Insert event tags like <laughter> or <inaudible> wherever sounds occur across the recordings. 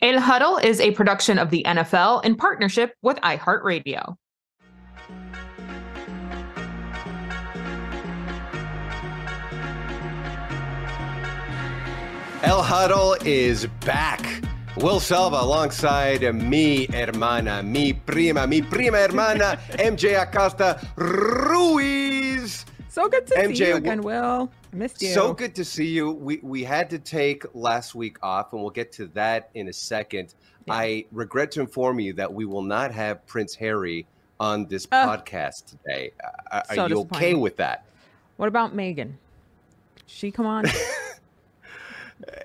El Huddle is a production of the NFL in partnership with iHeartRadio. El Huddle is back. Will Selva alongside me, hermana, mi prima, mi prima hermana, MJ Acosta Ruiz. So good to MJ, see you again, Will. I missed you. So good to see you. We we had to take last week off, and we'll get to that in a second. Yeah. I regret to inform you that we will not have Prince Harry on this uh, podcast today. Uh, so are you okay with that? What about Meghan? She come on. <laughs>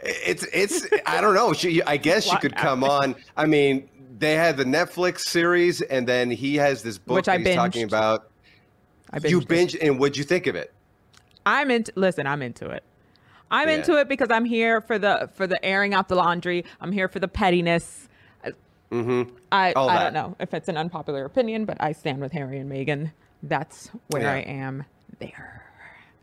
It's it's I don't know. She I guess she could come on. I mean, they had the Netflix series, and then he has this book Which I he's binged. talking about. I binged you it. binge, and what'd you think of it? I'm into. Listen, I'm into it. I'm Yeah. into it because I'm here for the for the airing out the laundry. I'm here for the pettiness. Mm-hmm. I All I that. don't know if it's an unpopular opinion, but I stand with Harry and Meghan. That's where Yeah. I am. There.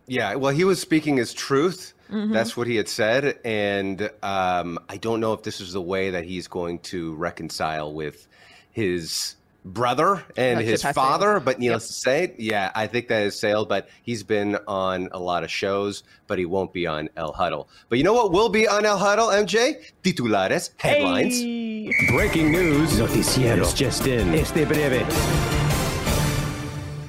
Yeah, well, he was speaking his truth. Mhm. That's what he had said, and um, I don't know if this is the way that he's going to reconcile with his brother and That his father. sailed. But needless to say, yeah, I think that has sailed. But he's been on a lot of shows, but he won't be on El Huddle. But you know what will be on El Huddle, MJ? Titulares, headlines. Hey. Breaking news. Noticieros just in. Este breve.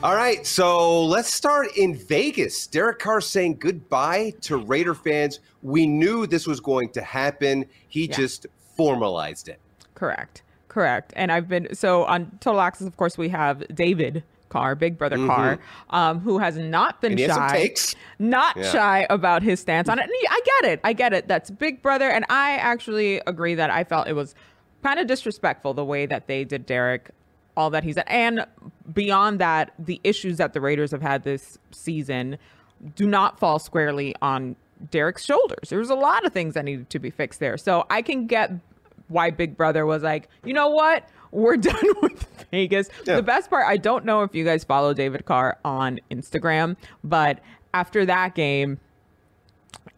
All right, so let's start in Vegas. Derek Carr saying goodbye to Raider fans. We knew this was going to happen. He Yeah. just formalized it. Correct. Correct. And I've been so on Total Access. Of course, we have David Carr, Big Brother Carr, um, who has not been Mm-hmm. He has some shy, takes. not Yeah. shy about his stance on it. And I get it. I get it. That's Big Brother, and I actually agree that I felt it was kind of disrespectful the way that they did Derek, all that he's and beyond that, the issues that the Raiders have had this season do not fall squarely on Derek's shoulders. There's a lot of things that needed to be fixed there. So I can get why Big Brother was like, you know what? We're <laughs> done with Vegas. Yeah. The best part, I don't know if you guys follow David Carr on Instagram, but after that game,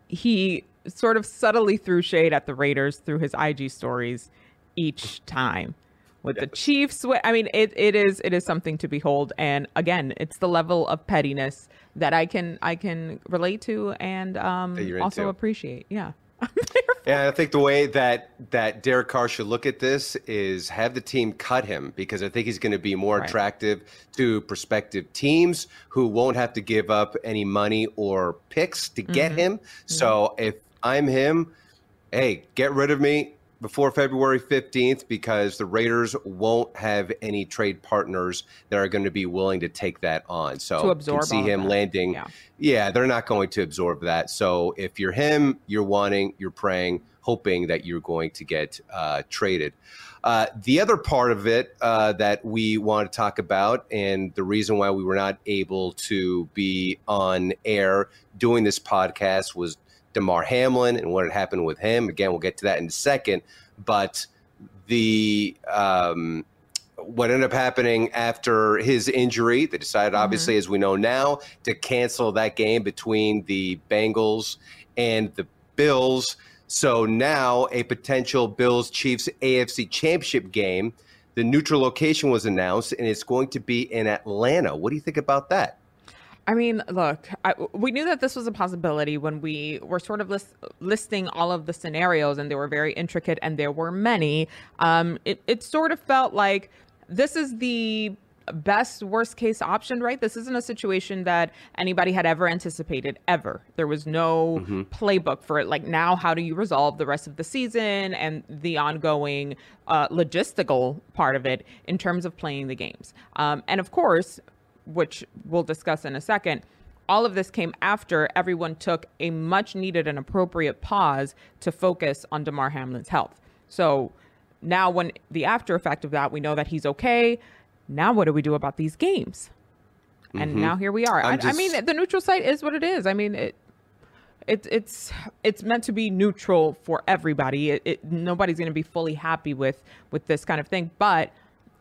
he sort of subtly threw shade at the Raiders through his IG stories each time. With the Chiefs, I mean, it, it is it is something to behold, and again, it's the level of pettiness that I can I can relate to and um, also appreciate. Yeah, And I think the way that that Derek Carr should look at this is have the team cut him because I think he's going to be more Right. attractive to prospective teams who won't have to give up any money or picks to get Mhm. him. So if I'm him, hey, get rid of me before February 15th because the Raiders won't have any trade partners that are going to be willing to take that on. So absorb can see him landing. Yeah. Yeah, they're not going to absorb that. So if you're him, you're wanting, you're praying, hoping that you're going to get uh, traded. Uh, the other part of it uh, that we want to talk about, and the reason why we were not able to be on air doing this podcast was Damar Hamlin and what had happened with him. Again, we'll get to that in a second. But the um, what ended up happening after his injury, they decided, obviously, mm-hmm. as we know now, to cancel that game between the Bengals and the Bills. So now a potential Bills Chiefs AFC Championship game. The neutral location was announced, and it's going to be in Atlanta. What do you think about that? I mean, look, I, we knew that this was a possibility when we were sort of list, listing all of the scenarios, and they were very intricate, and there were many. Um, it, it sort of felt like this is the best worst case option, right? This isn't a situation that anybody had ever anticipated ever. There was no mm-hmm. playbook for it. Like now, how do you resolve the rest of the season and the ongoing uh, logistical part of it in terms of playing the games? Um, and of course, which we'll discuss in a second, all of this came after everyone took a much needed and appropriate pause to focus on Damar Hamlin's health. So now, when the after effect of that, we know that he's okay. Now, what do we do about these games? And mm-hmm. now here we are. I, just... I, mean, the neutral site is what it is. I mean, it, it it's it's meant to be neutral for everybody. It, it nobody's going to be fully happy with with this kind of thing, but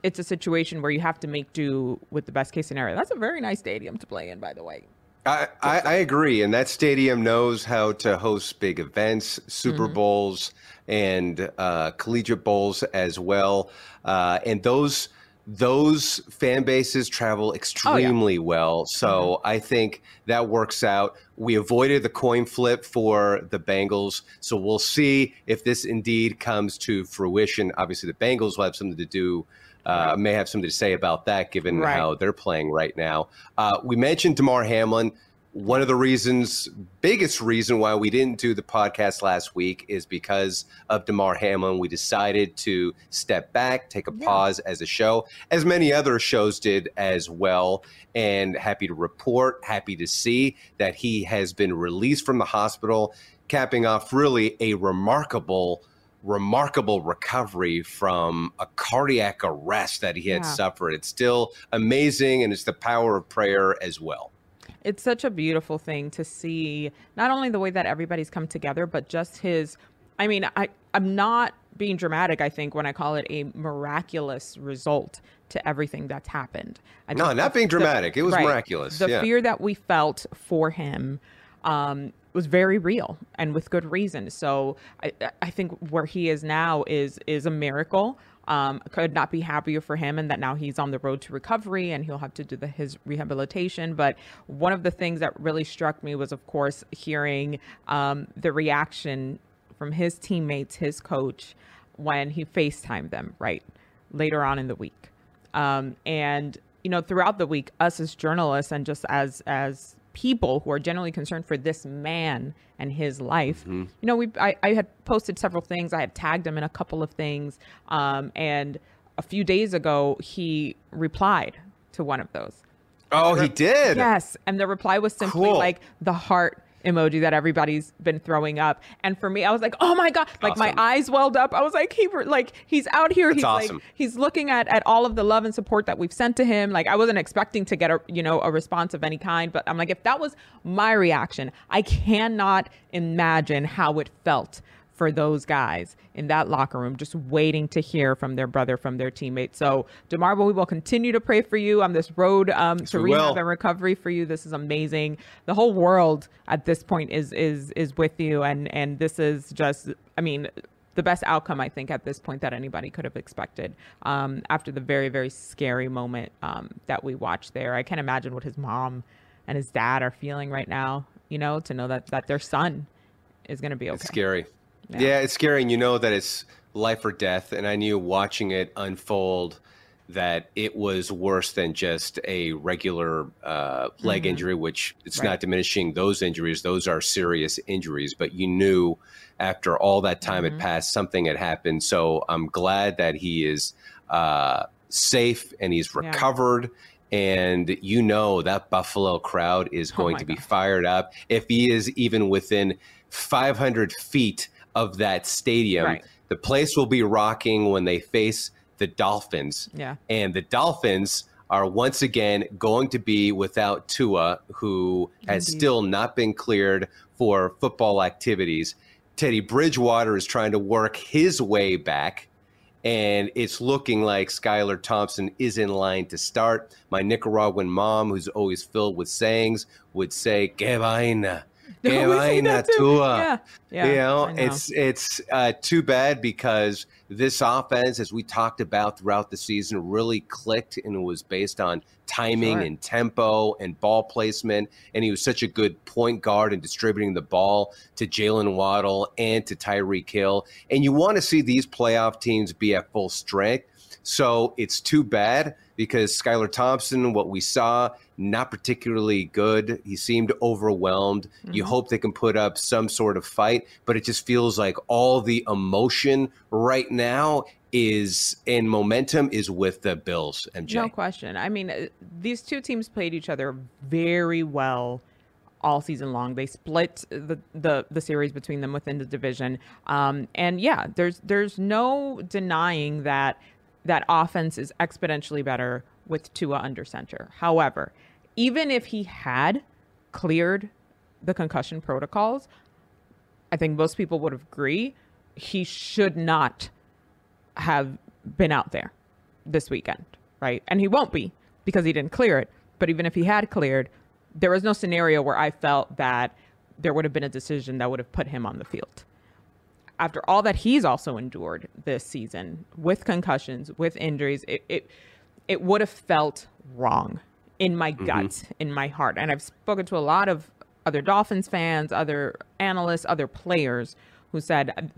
it's a situation where you have to make do with the best case scenario. That's a very nice stadium to play in, by the way. I, I, I agree, and that stadium knows how to host big events, Super mm-hmm. Bowls, and uh, collegiate bowls as well. Uh, and those those fan bases travel extremely oh, yeah. well. So mm-hmm. I think that works out. We avoided the coin flip for the Bengals. So we'll see if this indeed comes to fruition. Obviously, the Bengals will have something to do. Uh. May have something to say about that, given right. how they're playing right now. Uh, we mentioned Damar Hamlin one of the reasons, biggest reason why we didn't do the podcast last week is because of Damar Hamlin. We decided to step back, take a yeah. pause as a show, as many other shows did as well. And happy to report, happy to see that he has been released from the hospital, capping off really a remarkable remarkable recovery from a cardiac arrest that he had yeah. suffered. It's still amazing, and it's the power of prayer as well it's such a beautiful thing to see not only the way that everybody's come together, but just his. I mean, I I'm not being dramatic. I think when I call it a miraculous result to everything that's happened. I no, not being dramatic. The, it was right, miraculous. The yeah. fear that we felt for him um, was very real and with good reason. So I, I think where he is now is is a miracle um, could not be happier for him and that now he's on the road to recovery and he'll have to do the, his rehabilitation. But one of the things that really struck me was, of course, hearing um, the reaction from his teammates, his coach, when he FaceTimed them, right, later on in the week. Um, and, you know, throughout the week, us as journalists and just as, as people who are generally concerned for this man and his life. Mm-hmm. You know, we I, I, had posted several things. I had tagged him in a couple of things, um, and a few days ago he replied to one of those. Oh, he did. Yes, and the reply was simply cool. like the heart emoji that everybody's been throwing up. And for me, I was like, oh my god, like awesome. my eyes welled up. I was like, he like he's out here. That's he's awesome. like he's looking at at all of the love and support that we've sent to him. Like I wasn't expecting to get a you know a response of any kind, but I'm like, if that was my reaction, I cannot imagine how it felt for those guys in that locker room, just waiting to hear from their brother, from their teammates. So, Damar, we will continue to pray for you on this road um, to rehab will. and recovery for you. This is amazing. The whole world at this point is is is with you, and and this is just, I mean, the best outcome I think at this point that anybody could have expected um, after the very very scary moment um, that we watched there. I can't imagine what his mom and his dad are feeling right now. You know, to know that that their son is going to be okay. It's scary. Yeah. yeah, it's scary. And you know that it's life or death. And I knew watching it unfold that it was worse than just a regular uh, leg mm-hmm. injury, which it's right. not diminishing those injuries. Those are serious injuries. But you knew after all that time mm-hmm. had passed, something had happened. So I'm glad that he is uh, safe and he's recovered. Yeah and you know that Buffalo crowd is oh going oh to be God. fired up. If he is even within 500 feet of that stadium. Right. The place will be rocking when they face the Dolphins. Yeah. And the Dolphins are once again going to be without Tua, who has Indeed. still not been cleared for football activities. Teddy Bridgewater is trying to work his way back, and it's looking like Skylar Thompson is in line to start. My Nicaraguan mom, who's always filled with sayings, would say, Que vaina. <laughs> Que We say vaina tua. Yeah, yeah, you know, know. it's it's uh, too bad because this offense, as we talked about throughout the season, really clicked and it was based on timing Sure. and tempo and ball placement. And he was such a good point guard in distributing the ball to Jaylen Waddle and to Tyreek Hill. And you want to see these playoff teams be at full strength. So it's too bad because Skylar Thompson, what we saw, not particularly good. He seemed overwhelmed. You hope they can put up some sort of fight, but it just feels like all the emotion right now is and momentum is with the Bills, MJ. No question. I mean, uh, these two teams played each other very well all season long. They split the the, the series between them within the division. Um, and yeah, there's there's no denying that that offense is exponentially better with Tua under center. However, even if he had cleared the concussion protocols, I think most people would agree he should not have been out there this weekend, right? And he won't be because he didn't clear it. But even if he had cleared, there was no scenario where I felt that there would have been a decision that would have put him on the field. After all that he's also endured this season with concussions, with injuries, it it, it would have felt wrong in my mm-hmm. gut, in my heart. And I've spoken to a lot of other Dolphins fans, other analysts, other players who said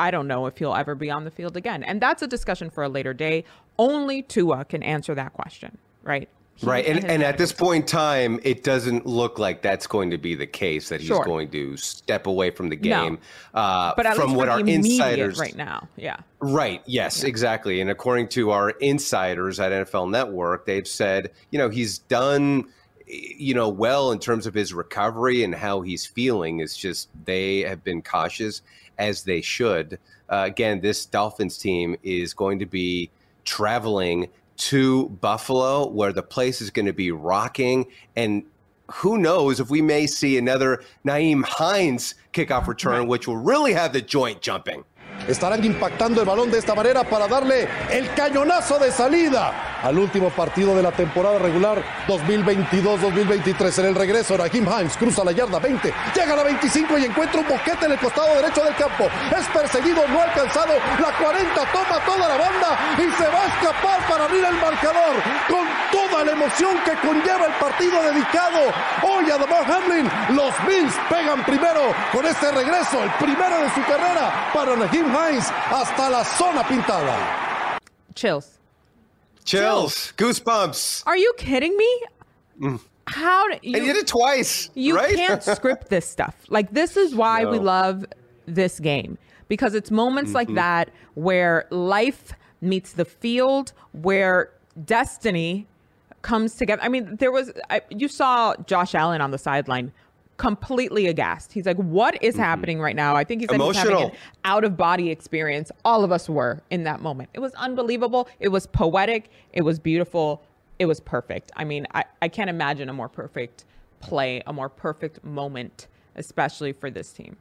I don't know if he'll ever be on the field again. And that's a discussion for a later day. Only Tua can answer that question, right? He Right. And, and at this point in time, it doesn't look like that's going to be the case, that he's Sure. going to step away from the No. game. Uh, but from what our insiders right now, yeah. Right. Yes, exactly. And according to our insiders at NFL Network, they've said, you know, he's done, you know, well in terms of his recovery and how he's feeling. It's just they have been cautious as they should. Uh, again, this Dolphins team is going to be traveling to Buffalo, where the place is going to be rocking and. Who knows if we may see another Nyheim Hines kickoff return, which will really have the joint jumping. Estarán impactando el balón de esta manera para darle el cañonazo de salida al último partido de la temporada regular 2022-2023. En el regreso, Raheem Hines cruza la yarda 20, llega a la 25 y encuentra un boquete en el costado derecho del campo. Es perseguido, no alcanzado. La 40 toma toda la banda y se va a escapar para abrir el marcador con toda la emoción que conlleva el partido dedicado hoy a Damar Hamlin. Los Bills pegan primero con este regreso, el primero de su carrera para Raheem Hines hasta la zona pintada. Chills. Chills, goosebumps. Are you kidding me? Mm. How do And you you, did it twice, you right? can't <laughs> script this stuff. Like this is why we love this game because it's moments like mm-hmm. that where life meets the field, where destiny comes together. I mean, there was I, you saw Josh Allen on the sideline completely aghast. He's like, "What is mm-hmm. happening right now?" I think he's having an out of body experience. All of us were in that moment. It was unbelievable. It was poetic. It was beautiful. It was perfect. I mean, I, I can't imagine a more perfect play, a more perfect moment, especially for this team.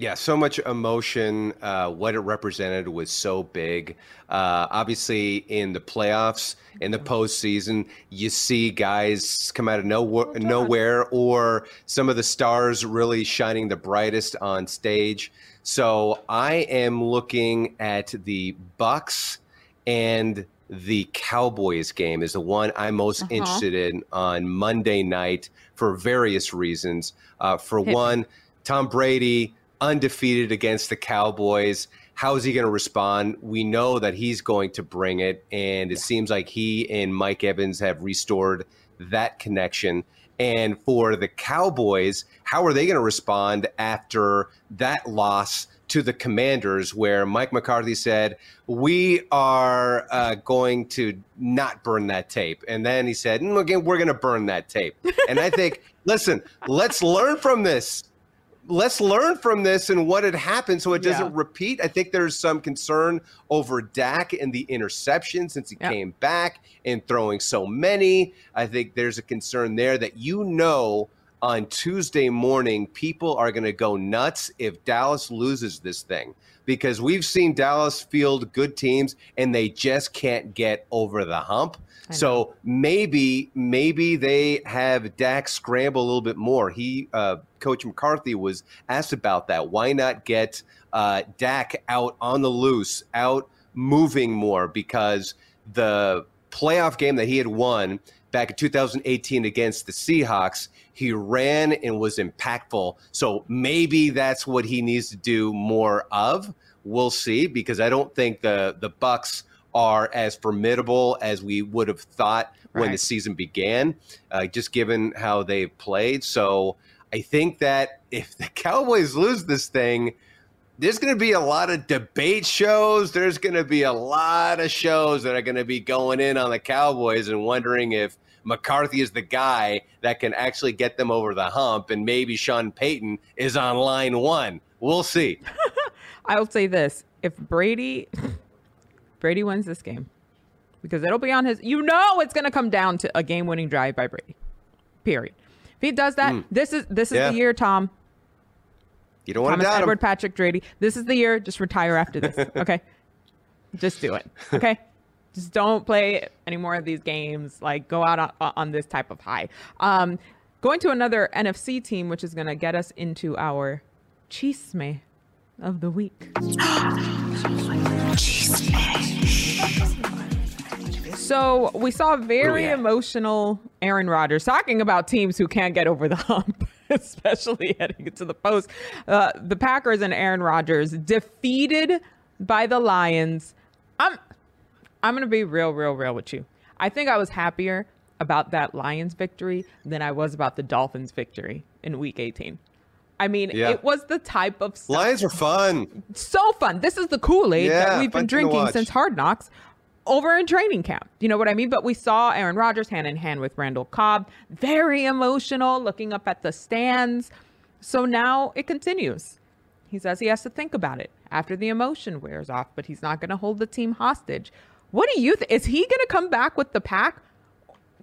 Yeah, so much emotion. Uh, what it represented was so big. Uh, obviously, in the playoffs, in the postseason, you see guys come out of nowhere, nowhere, or some of the stars really shining the brightest on stage. So I am looking at the Bucks and the Cowboys game is the one I'm most interested in on Monday night for various reasons. Uh, for Hit me. one, Tom Brady undefeated against the Cowboys. How is he going to respond? We know that he's going to bring it, and it seems like he and Mike Evans have restored that connection. And for the Cowboys, how are they going to respond after that loss to the Commanders, where Mike McCarthy said, We are uh, going to not burn that tape? And then he said, "Mm, Again, we're going to burn that tape. And I think, <laughs> listen, let's learn from this let's learn from this and what had happened so it doesn't Yeah. repeat. I think there's some concern over Dak and the interception since he Yeah. came back and throwing so many. I think there's a concern there that you know on Tuesday morning, people are going to go nuts if Dallas loses this thing because we've seen Dallas field good teams and they just can't get over the hump. So maybe maybe they have Dak scramble a little bit more. He uh, Coach McCarthy was asked about that. Why not get uh, Dak out on the loose, out moving more? Because the playoff game that he had won back in 2018 against the Seahawks, he ran and was impactful. So maybe that's what he needs to do more of. We'll see because I don't think the the Bucks are as formidable as we would have thought when the season began, uh, just given how they've played. So I think that if the <laughs> Cowboys lose this thing, there's going to be a lot of debate shows. There's going to be a lot of shows that are going to be going in on the Cowboys and wondering if McCarthy is the guy that can actually get them over the hump, and maybe Sean Payton is on line one. We'll see. <laughs> I'll say this: if Brady <laughs> Brady wins this game, because it'll be on his, you know, it's going to come down to a game-winning drive by Brady. Period. If he does that, this is this is Yeah. the year, Tom. You don't want Thomas to doubt Edward him. Patrick Brady. This is the year. Just retire after this. <laughs> Okay. Just do it. <laughs> Okay. Just don't play any more of these games. Like go out on, on this type of high. Um, going to another NFC team, which is going to get us into our chisme of the week. <gasps> <gasps> So we saw very emotional Aaron Rodgers talking about teams who can't get over the hump, <laughs> especially heading into the post. Uh, the Packers and Aaron Rodgers defeated by the Lions. I'm I'm gonna be real, real, real with you. I think I was happier about that Lions victory than I was about the Dolphins victory in Week 18. I mean, Yeah. it was the type of stuff Lions are fun. so fun. This is the Kool Aid Yeah, that we've been drinking since Hard Knocks over in training camp. You know what I mean? But we saw Aaron Rodgers hand in hand with Randall Cobb, very emotional, looking up at the stands. So now it continues. He says he has to think about it after the emotion wears off, but he's not going to hold the team hostage. What do you think? Is he going to come back with the pack?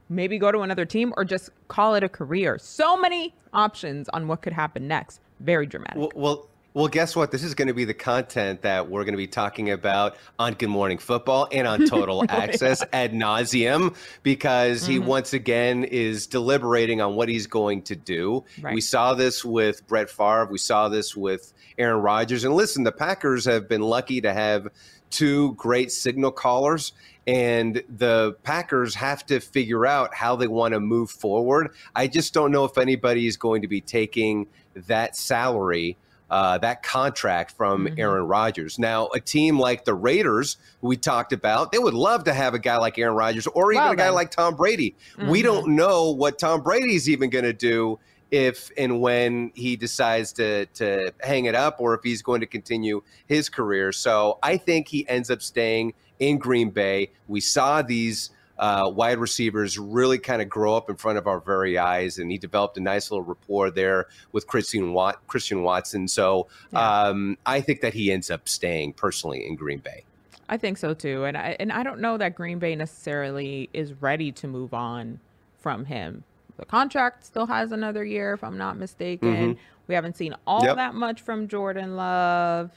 Maybe go to another team or just call it a career? So many options on what could happen next. Very dramatic. Well, well, well, guess what? This is going to be the content that we're going to be talking about on Good Morning Football and on <laughs> Total oh, Access ad nauseum because he mm-hmm. once again is deliberating on what he's going to do. Right. We saw this with Brett Favre. We saw this with Aaron Rodgers. And listen, the Packers have been lucky to have two great signal callers. And the Packers have to figure out how they want to move forward. I just don't know if anybody is going to be taking that salary, uh, that contract from Aaron Rodgers. Now, a team like the Raiders, we talked about, they would love to have a guy like Aaron Rodgers or even Well a guy then. like Tom Brady. We don't know what Tom Brady's even going to do if and when he decides to to hang it up or if he's going to continue his career. So I think he ends up staying in Green Bay. We saw these uh, wide receivers really kind of grow up in front of our very eyes, and he developed a nice little rapport there with Christian Wat- Christian Watson. So um, I think that he ends up staying personally in Green Bay. I think so too, and I and I don't know that Green Bay necessarily is ready to move on from him. The contract still has another year, if I'm not mistaken. We haven't seen all Yep. that much from Jordan Love.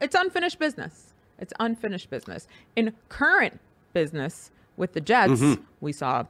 It's unfinished business. It's unfinished business. In current business with the Jets, we saw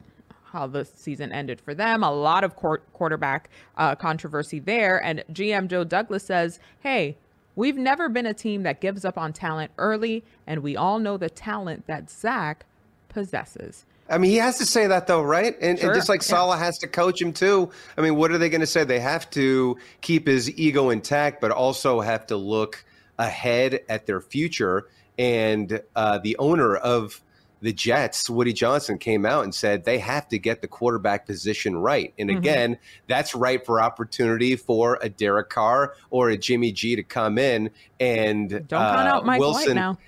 how the season ended for them. A lot of quar- quarterback uh, controversy there. And GM Joe Douglas says, hey, we've never been a team that gives up on talent early, and we all know the talent that Zach possesses. I mean, he has to say that though, right? And, Sure, and just like yeah. Saleh has to coach him too. I mean, what are they going to say? They have to keep his ego intact, but also have to look ahead at their future. And uh, the owner of the Jets, Woody Johnson, came out and said they have to get the quarterback position right. And Mm-hmm. again, that's right for opportunity for a Derek Carr or a Jimmy G to come in and Don't count uh, out Mike Wilson. White now.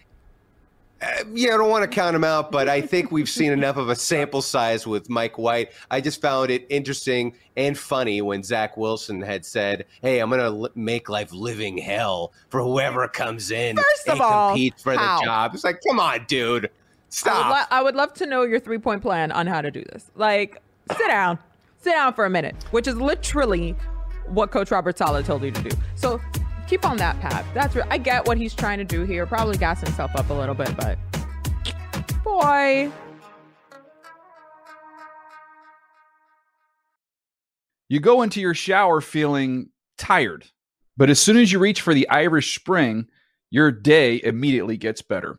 Yeah, I don't want to count him out, but I think we've seen enough of a sample size with Mike White. I just found it interesting and funny when Zach Wilson had said, "Hey, I'm going to li- make life living hell for whoever comes in First of and all, competes for how? the job." It's like, come on, dude, I would, stop. lo- I would love to know your three point plan on how to do this. Like, sit down, sit down for a minute, which is literally what Coach Robert Saleh told you to do. So keep on that path. That's re- I get what he's trying to do here. Probably gas himself up a little bit, but boy. You go into your shower feeling tired, but as soon as you reach for the Irish Spring, your day immediately gets better.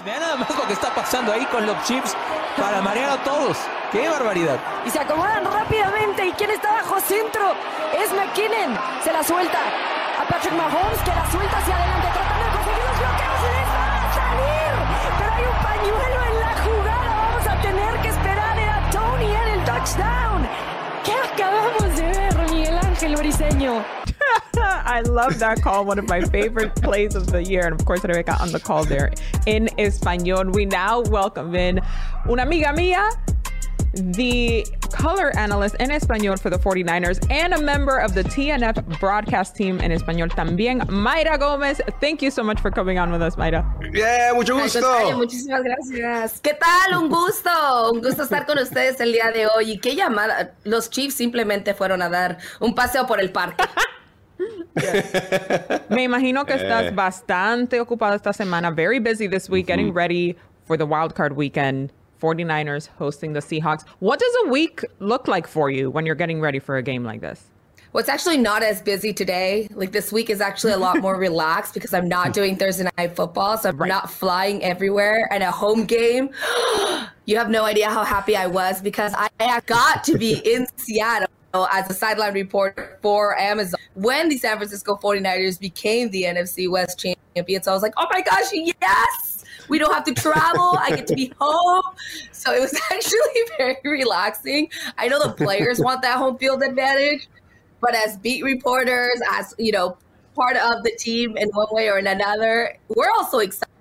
Vean nada más lo que está pasando ahí con los chips para marear a todos. ¡Qué barbaridad! Y se acomodan rápidamente. ¿Y quién está bajo centro? Es McKinnon. Se la suelta a Patrick Mahomes, que la suelta hacia adelante, tratando de conseguir los bloqueos. ¡Les va a salir! Pero hay un pañuelo en la jugada. Vamos a tener que esperar a Tony en el touchdown. ¿Qué acabamos de ver, Miguel Ángel Briseño? I love that call, one of my favorite plays of the year. And of course, Rebecca on the call there in Espanol. We now welcome in una amiga mía, the color analyst in Espanol for the 49ers and a member of the TNF broadcast team in Espanol también, Mayra Gomez. Thank you so much for coming on with us, Mayra. Yeah, mucho gusto. Ay, muchísimas gracias. ¿Qué tal? Un gusto. Un gusto estar con ustedes el día de hoy. ¿Y qué llamada? Los Chiefs simplemente fueron a dar un paseo por el parque. <laughs> Me imagino que estás eh. bastante ocupado esta semana. Very busy this week, getting ready for the wild card weekend. 49ers hosting the Seahawks. What does a week look like for you when you're getting ready for a game like this? Well, it's actually not as busy today. Like this week is actually a lot more <laughs> relaxed because I'm not doing Thursday night football. So I'm not flying everywhere. And a home game, <gasps> you have no idea how happy I was because I got to be <laughs> in Seattle as a sideline reporter for Amazon when the San Francisco 49ers became the NFC West champions. So I was like, oh my gosh, yes! We don't have to travel. I get to be <laughs> home. So it was <laughs> actually very relaxing. I know the players want that home field advantage, but as beat reporters, as you know, part of the team in one way or another, we're also excited.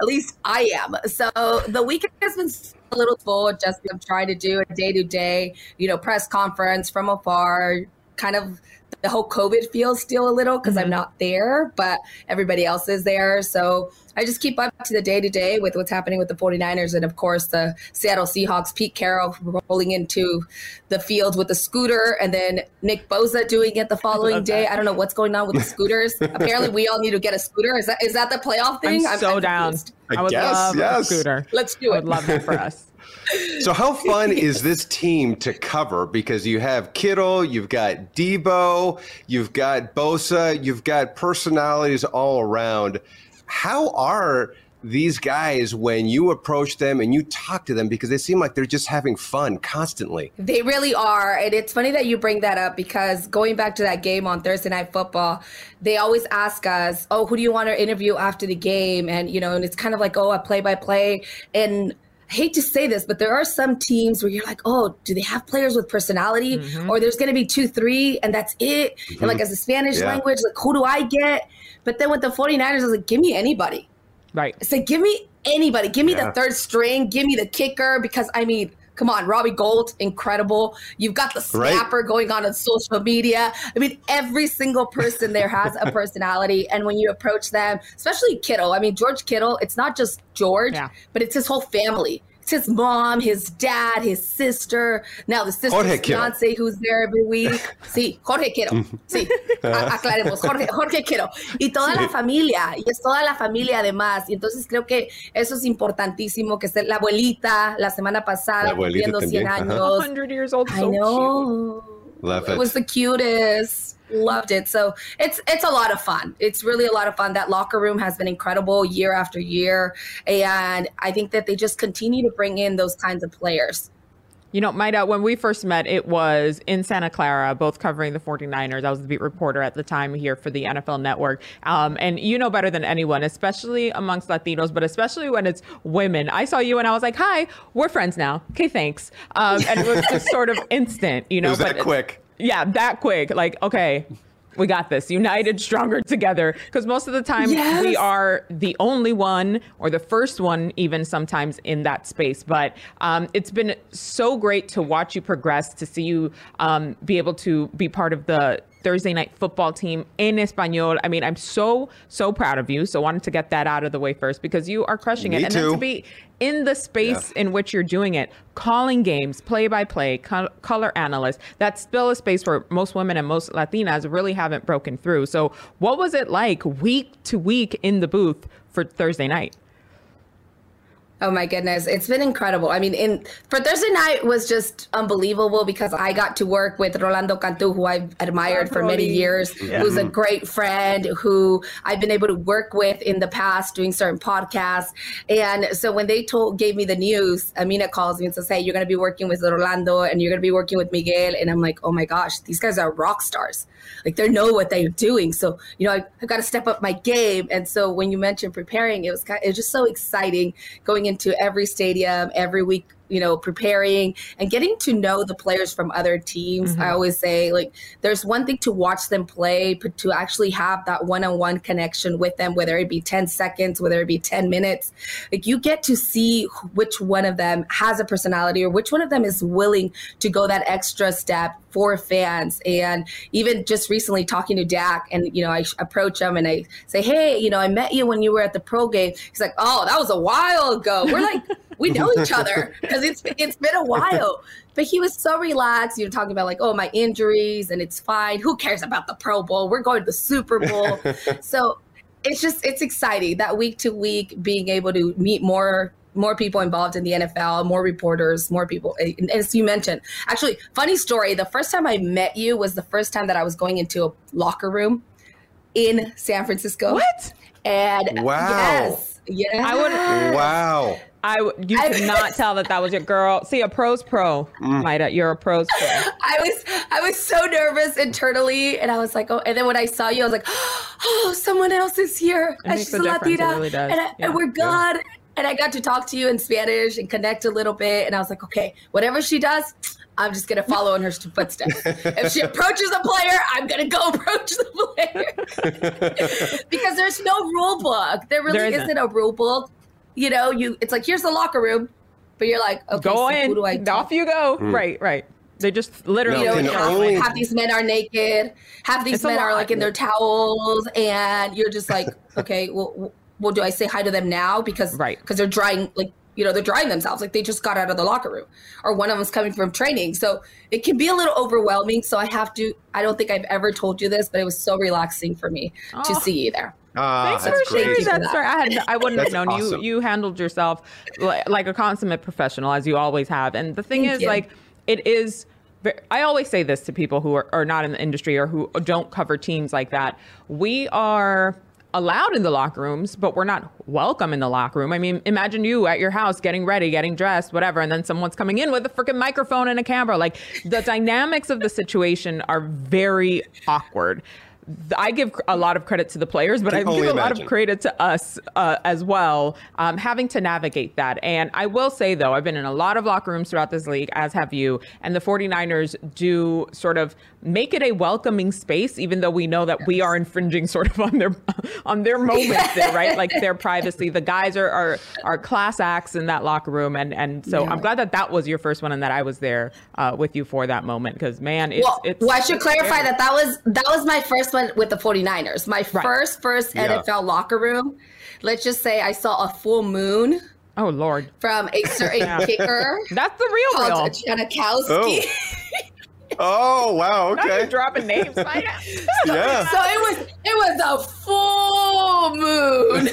At least I am. So the weekend has been a little full. Just I'm trying to do a day to day, you know, press conference from afar, kind of the whole COVID feels still a little because I'm mm-hmm. not there, but everybody else is there. So I just keep up to the day to day with what's happening with the 49ers and, of course, the Seattle Seahawks. Pete Carroll rolling into the field with the scooter, and then Nick Bosa doing it the <laughs> following day. I don't know what's going on with the scooters. <laughs> Apparently, we all need to get a scooter. Is that is that the playoff thing? I'm so down. I, would love a scooter. Let's do it. I would love that for us. <laughs> So how fun is this team to cover? Because you have Kittle, you've got Deebo, you've got Bosa, you've got personalities all around. How are these guys when you approach them and you talk to them because they seem like they're just having fun constantly. They really are. And it's funny that you bring that up because going back to that game on Thursday Night Football, they always ask us, Oh, who do you want to interview after the game? And, you know, and it's kind of like, Oh, a play by play. And hate to say this, but there are some teams where you're like, oh, do they have players with personality? Mm-hmm. Or there's going to be two, three, and that's it. Mm-hmm. And like as a Spanish yeah. language, like who do I get? But then with the 49ers, I was like, give me anybody. Right. It's like, give me anybody. Give me yeah. the third string. Give me the kicker. Because I mean, come on, Robbie Gould, incredible. You've got the snapper right. going on on social media. I mean, every single person there has a <laughs> personality. And when you approach them, especially Kittle, I mean, George Kittle, it's not just George, yeah. but it's his whole family. It's his mom, his dad, his sister. Now the sister's fiance who's there every week. <laughs> Sí, Jorge Kittle. Sí, aclaremos, Jorge, Jorge. Y toda la familia, y es toda la familia además. Y entonces creo que eso es importantísimo, que esté la abuelita la semana pasada cumpliendo 100 años. 100 years old, so I know. Cute. Love it. It was the cutest loved it. So it's it's a lot of fun. It's really a lot of fun. That locker room has been incredible year after year, and I think that they just continue to bring in those kinds of players. You know, Mayra, when we first met, it was in Santa Clara, both covering the 49ers. I was the beat reporter at the time here for the NFL Network. Um, and you know better than anyone, especially amongst Latinos, but especially when it's women. I saw you and I was like, hi, we're friends now. Okay, thanks. Um, and it was just sort of <laughs> instant, you know. It was that quick yeah, that quick. Like, okay, we got this. United, stronger together. Because most of the time Yes. we are the only one or the first one, even sometimes in that space. But um, it's been so great to watch you progress, to see you um, be able to be part of the Thursday night football team in Espanol. I mean, I'm so, so proud of you. So wanted to get that out of the way first because you are crushing it. Me and then to be in the space in which you're doing it, calling games, play by play, color analyst, that's still a space where most women and most Latinas really haven't broken through. So what was it like week to week in the booth for Thursday night? Oh my goodness, it's been incredible. I mean, in for Thursday night was just unbelievable because I got to work with Rolando Cantu, who I've admired for many years, Yeah. who's a mm-hmm. great friend who I've been able to work with in the past doing certain podcasts. And so when they told gave me the news, Amina calls me and says, "Hey, you're going to be working with Rolando and you're going to be working with Miguel." And I'm like, "Oh my gosh, these guys are rock stars. Like they know what they're doing." So you know, I, I got to step up my game. And so when you mentioned preparing, it was ki- it was just so exciting going into every stadium every week you know preparing and getting to know the players from other teams. I mm-hmm. always say like there's one thing to watch them play but to actually have that one-on-one connection with them whether it be 10 seconds whether it be 10 minutes like you get to see which one of them has a personality or which one of them is willing to go that extra step for fans. And even just recently talking to Dak and you know I approach him and I say hey you know I met you when you were at the pro game. He's like oh that was a while ago. We're like <laughs> we know each <laughs> other because it's it's been a while but he was so relaxed you know talking about like oh my injuries and it's fine who cares about the pro bowl we're going to the super bowl <laughs> so it's just it's exciting that week to week being able to meet more more people involved in the NFL, more reporters, more people. And As you mentioned, actually, funny story. The first time I met you was the first time that I was going into a locker room in San Francisco. What? And Wow. yes, yes. I would. Wow. I would. You could not <laughs> tell that that was your girl. See, a pro's pro, Mm. Mayra. You're a pro's pro. I was I was so nervous internally, and I was like, oh. And then when I saw you, I was like, <gasps> oh, someone else is here, It and makes she's a a difference. It Latina, really does. and, I, Yeah. and we're good. And I got to talk to you in Spanish and connect a little bit, and I was like, okay, whatever she does. I'm just gonna follow in her footsteps. <laughs> if she approaches a player, I'm gonna go <laughs> approach the player <laughs> because there's no rule book. There really There isn't. isn't. a rule book. You know, you it's like here's the locker room, but you're like, okay, go so in. who do I talk Off you go. Mm. Right. Right. They just literally. you know, half, only- half these men are naked, half these It's men are like in their towels, and you're just like, okay, well, well, do I say hi to them now because Right. because they're drying like you know they're drying themselves like they just got out of the locker room or one of them's coming from training so it can be a little overwhelming so i have to i don't think i've ever told you this but it was so relaxing for me to Oh. see you there Ah, Thanks for great. sharing that that. story. I had I wouldn't have known awesome. you. You handled yourself like, like a consummate professional, as you always have. And the thing Thank is, you. like, it is. I always say this to people who are, are not in the industry or who don't cover teams like that. We are allowed in the locker rooms, but we're not welcome in the locker room. I mean, imagine you at your house getting ready, getting dressed, whatever, and then someone's coming in with a freaking microphone and a camera. Like the dynamics of the situation are very awkward. I give a lot of credit to the players, but I give only a lot of credit to us uh, as well, um, having to navigate that. And I will say, though, I've been in a lot of locker rooms throughout this league, as have you. And the 49ers do sort of make it a welcoming space, even though we know that we are infringing sort of on their on their moments there, right? Like their privacy. The guys are, are are class acts in that locker room, and and so I'm glad that that was your first one and that I was there uh, with you for that moment because man, it's well, it's. well, I should it's clarify scary. that that was that was my first one with the 49ers. My Right. first first Yeah. NFL locker room. Let's just say I saw a full moon Oh Lord, from a certain <laughs> kicker that's the real real. called Janikowski. Oh, wow. Now you're Okay. dropping names. Mayra. <laughs> Yeah. So it was it was a full moon.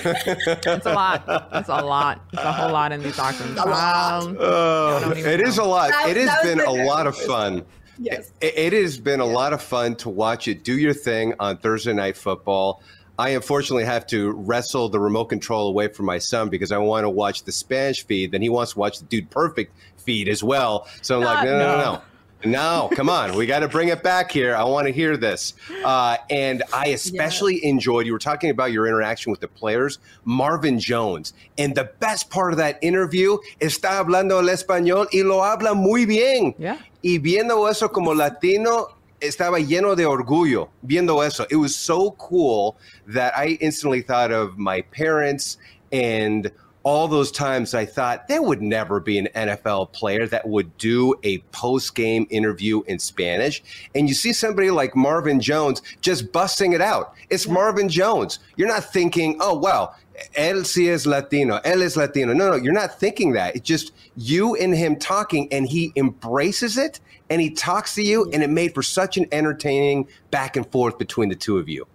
<laughs> That's a lot. It's a lot. It's a whole lot in these locker rooms. A lot. Um, Oh, don't even it is a lot. That- it has been my a lot of fun. Yes. It, it has been a lot of fun to watch it do your thing on Thursday Night Football. I unfortunately have to wrestle the remote control away from my son because I want to watch the Spanish feed. Then he wants to watch the Dude Perfect feed as well. So I'm like, no, no, no, no. No. Come on. We got to bring it back here. I want to hear this. Uh, and I especially enjoyed, you were talking about your interaction with the players, Marvin Jones. And the best part of that interview, está hablando el español y lo habla muy bien. Yeah. Y viendo eso como latino, estaba lleno de orgullo viendo eso. It was so cool that I instantly thought of my parents and all those times I thought there would never be an NFL player that would do a post game interview in Spanish. And you see somebody like Marvin Jones just busting it out. It's Marvin Jones. You're not thinking, oh, well, él sí es Latino, él es Latino. No, no, you're not thinking that. It's just you and him talking, and he embraces it and he talks to you, and it made for such an entertaining back and forth between the two of you.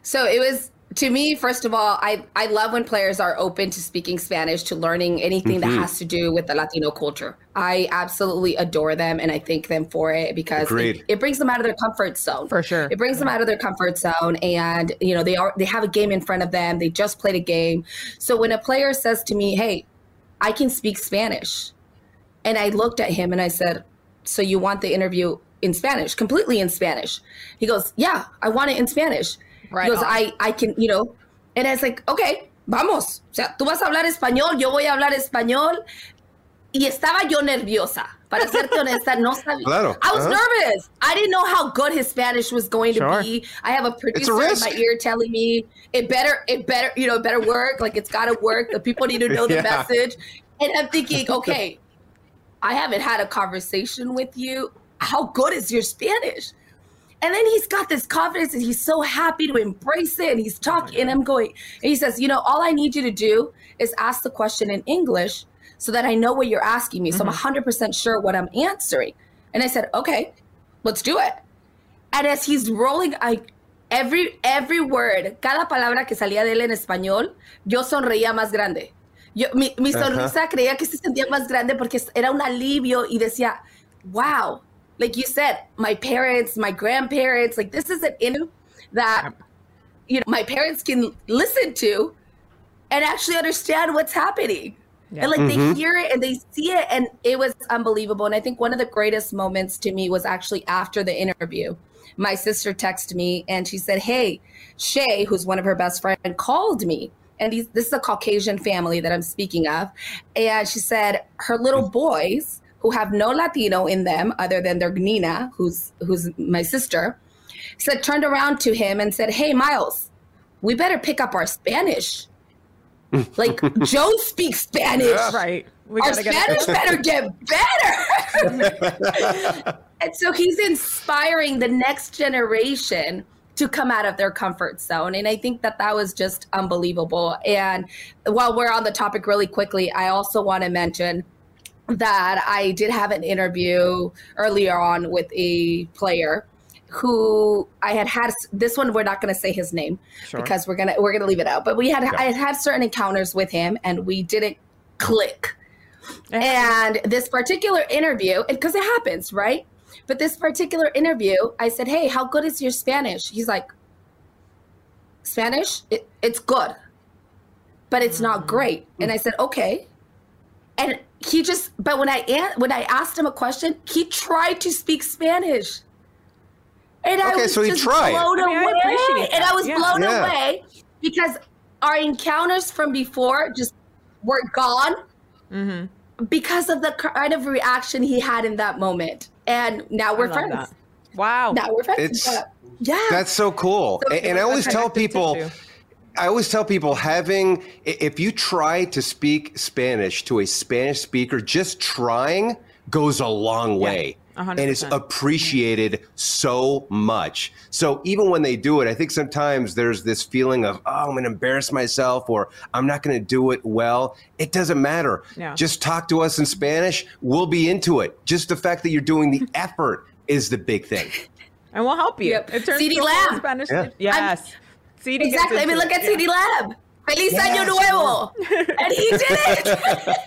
So it was to me, first of all, I, I love when players are open to speaking Spanish, to learning anything Mhm. that has to do with the Latino culture. I absolutely adore them and I thank them for it because it, it brings them out of their comfort zone. For sure. It brings them out of their comfort zone and you know, they are they have a game in front of them. They just played a game. So when a player says to me, Hey, I can speak Spanish, and I looked at him and I said, So you want the interview in Spanish, completely in Spanish? He goes, Yeah, I want it in Spanish. Right he goes, on. I, I can, you know, and I was like, Okay, vamos. O sea, tú vas a hablar español, yo voy a hablar español. Y estaba yo nerviosa. Para serte honesta, no sabía. Claro, I was uh-huh. nervous. I didn't know how good his Spanish was going to be. I have a a producer in my ear telling me it better, it better, you know, it better work. Like it's got to work. The people need to know the <laughs> Yeah. message. And I'm thinking, okay, I haven't had a conversation with you. How good is your Spanish? And then he's got this confidence and he's so happy to embrace it. And he's oh talking, and I'm going, and he says, You know, all I need you to do is ask the question in English so that I know what you're asking me. So I'm mm-hmm. 100% sure what I'm answering. And I said, Okay, let's do it. And as he's rolling, I every every word, cada palabra que salía de él en español, yo sonreía más grande. Yo, mi, mi Ajá. sonrisa creía que se sentía más grande porque era un alivio y decía, wow, like you said, my parents, my grandparents, like this is an interview that you know my parents can listen to and actually understand what's happening. Yeah. And like Mhm. they hear it and they see it, and it was unbelievable. And I think one of the greatest moments to me was actually after the interview. My sister texted me and she said, Hey, Shay, who's one of her best friends, called me. And he's, this is a Caucasian family that I'm speaking of. And she said, Her little boys, who have no Latino in them other than their Nina, who's, who's my sister, said, turned around to him and said, Hey, Miles, we better pick up our Spanish. <laughs> like Joe speaks Spanish. Right. We Our gotta get Spanish better get better. <laughs> and so he's inspiring the next generation to come out of their comfort zone. And I think that that was just unbelievable. And while we're on the topic really quickly, I also want to mention that I did have an interview earlier on with a player who I had had this one we're not going to say his name Sure. because we're going to we're going to leave it out but we had I had had certain encounters with him and we didn't click and this particular interview, because it happens, right? But this particular interview, I said, Hey, how good is your Spanish? He's like, Spanish? It, it's good, but it's not mm. great. And I said, Okay. And he just, but when I when I asked him a question, he tried to speak Spanish. And I was so he just tried. blown I mean, I away. appreciate and I was Yeah. blown Yeah. away because our encounters from before just were gone Mm-hmm. because of the kind of reaction he had in that moment. And now we're friends. that. Wow. Now we're friends. It's- yeah. That's so cool. So and, and I always tell people, tissue. I always tell people having, if you try to speak Spanish to a Spanish speaker, just trying goes a long way. a hundred And it's appreciated so much. So even when they do it, I think sometimes there's this feeling of, oh, I'm going to embarrass myself or I'm not going to do it well. It doesn't matter. Yeah. Just talk to us in Spanish. We'll be into it. Just the fact that you're doing the <laughs> effort is the big thing. and we'll help you. Yep. It turns CeeDee to. Spanish. Yeah. Yes. CeeDee exactly. I mean, look it. at CeeDee Lamb. Feliz Yeah, Año Nuevo. and he did it.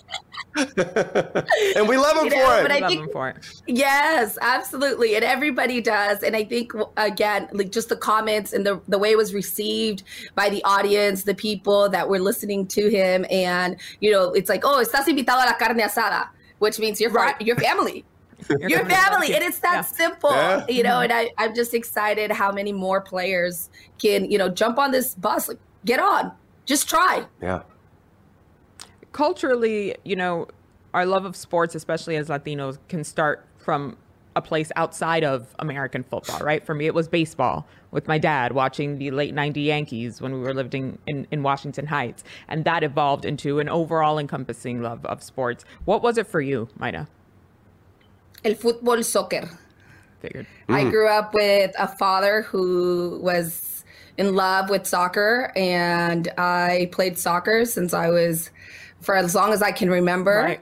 <laughs> and we love him You for it. but I Love think him for it. Yes, absolutely. And everybody does. And I think again, like just the comments and the the way it was received by the audience, the people that were listening to him and you know, it's like, "Oh, estás invitado a la carne asada," which means you're Right. your family. <laughs> Your Your family. family, and it's that Yeah. simple, Yeah. you know. And mm-hmm. I, I'm just excited how many more players can, you know, jump on this bus. Like, get on, just try. yeah. culturally, you know, our love of sports, especially as Latinos, can start from a place outside of American football, right? For me, it was baseball with my dad watching the late 90 Yankees when we were living in, in Washington Heights. And that evolved into an overall encompassing love of sports. What was it for you, Mayra? El fútbol, soccer. Figured. I mm. grew up with a father who was in love with soccer, and I played soccer since I was, for as long as I can remember. Right.